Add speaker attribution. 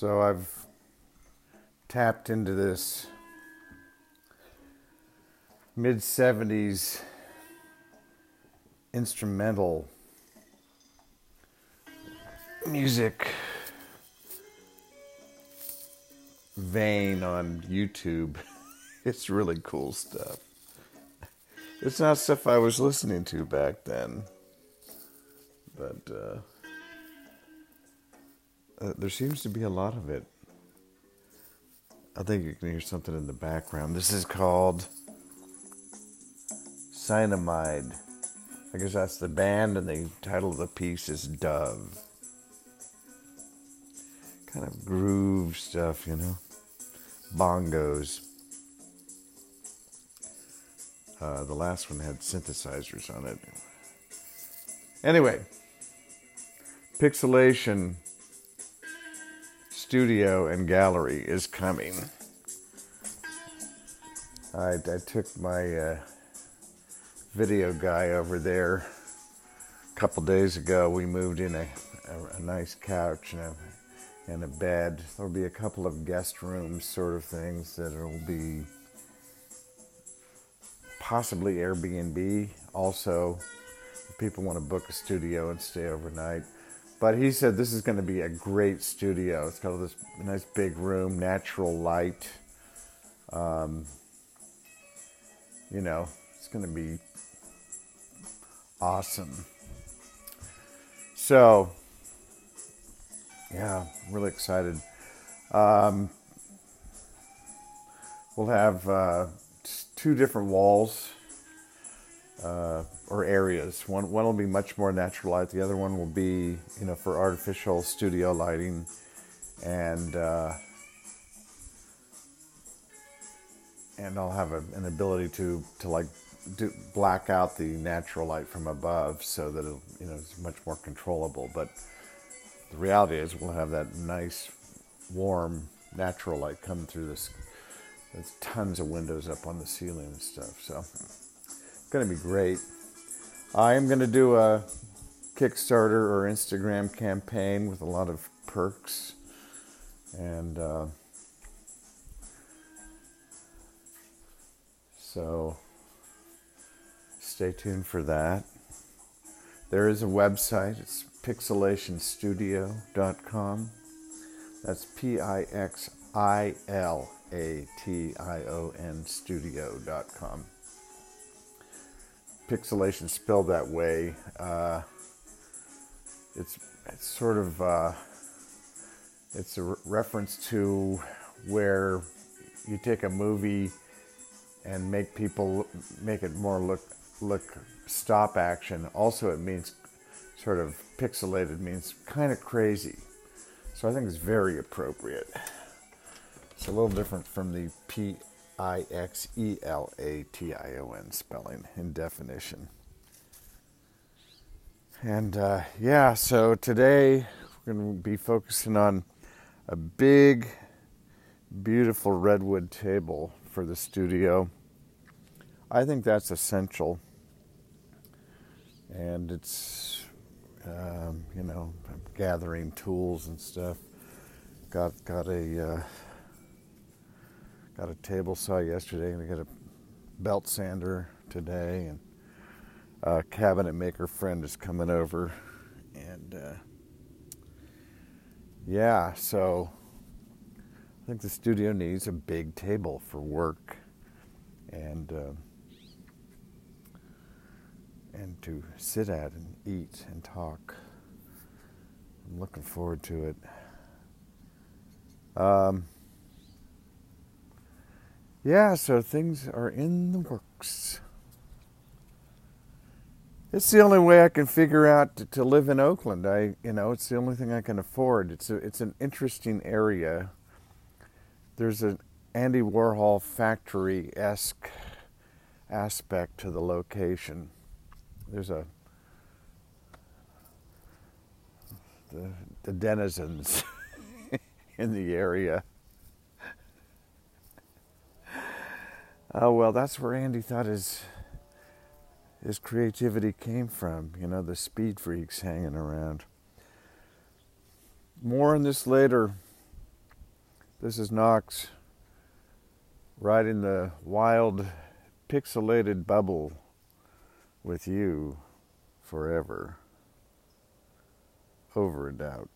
Speaker 1: So I've tapped into this mid 70s instrumental music vein on YouTube. It's really cool stuff. It's not stuff I was listening to back then, but uh, uh, there seems to be a lot of it. I think you can hear something in the background. This is called Cyanamide. I guess that's the band, and the title of the piece is Dove. Kind of groove stuff, you know? Bongos. Uh, the last one had synthesizers on it. Anyway, Pixilation Studio and Gallery is coming. I, I took my uh, video guy over there a couple days ago. We moved in a, a, a nice couch and a, and a bed. There'll be a couple of guest rooms, sort of things that will be possibly Airbnb. Also, if people want to book a studio and stay overnight. But he said this is going to be a great studio. It's got this nice big room, natural light. Um, you know, it's going to be awesome. So, yeah, I'm really excited. Um, we'll have uh, two different walls uh, or areas. One one will be much more natural light. The other one will be you know for artificial studio lighting, and uh, and I'll have a, an ability to to like do black out the natural light from above so that it you know it's much more controllable. But the reality is we'll have that nice warm natural light coming through this there's tons of windows up on the ceiling and stuff. So going to be great. I am going to do a Kickstarter or Instagram campaign with a lot of perks. And uh, so stay tuned for that. There is a website. It's pixilationstudio.com. That's P I X I L a T I O N studio.com. Pixilation spelled that way. Uh, it's it's sort of uh, it's a re- reference to where you take a movie and make people make it more look look stop action. Also, it means sort of pixilated means kind of crazy. So I think it's very appropriate. It's a little different from the P I X E L A T I O N spelling in definition. And uh, yeah, so today we're going to be focusing on a big, beautiful redwood table for the studio. I think that's essential. And it's, um, you know, gathering tools and stuff. Got got a uh, got a table saw yesterday, and I got a belt sander today, and a cabinet maker friend is coming over, and uh, yeah, so I think the studio needs a big table for work, and uh, and to sit at and eat and talk. I'm looking forward to it. Um, yeah, so things are in the works. It's the only way I can figure out to, to, live in Oakland. I, you know, it's the only thing I can afford. It's a, it's an interesting area. There's an Andy Warhol factory esque aspect to the location. There's a the, the denizens in the area Oh well, that's where Andy thought his his creativity came from. You know, the speed freaks hanging around. More on this later. This is Knox riding the wild, pixilated bubble with you forever. Over a doubt.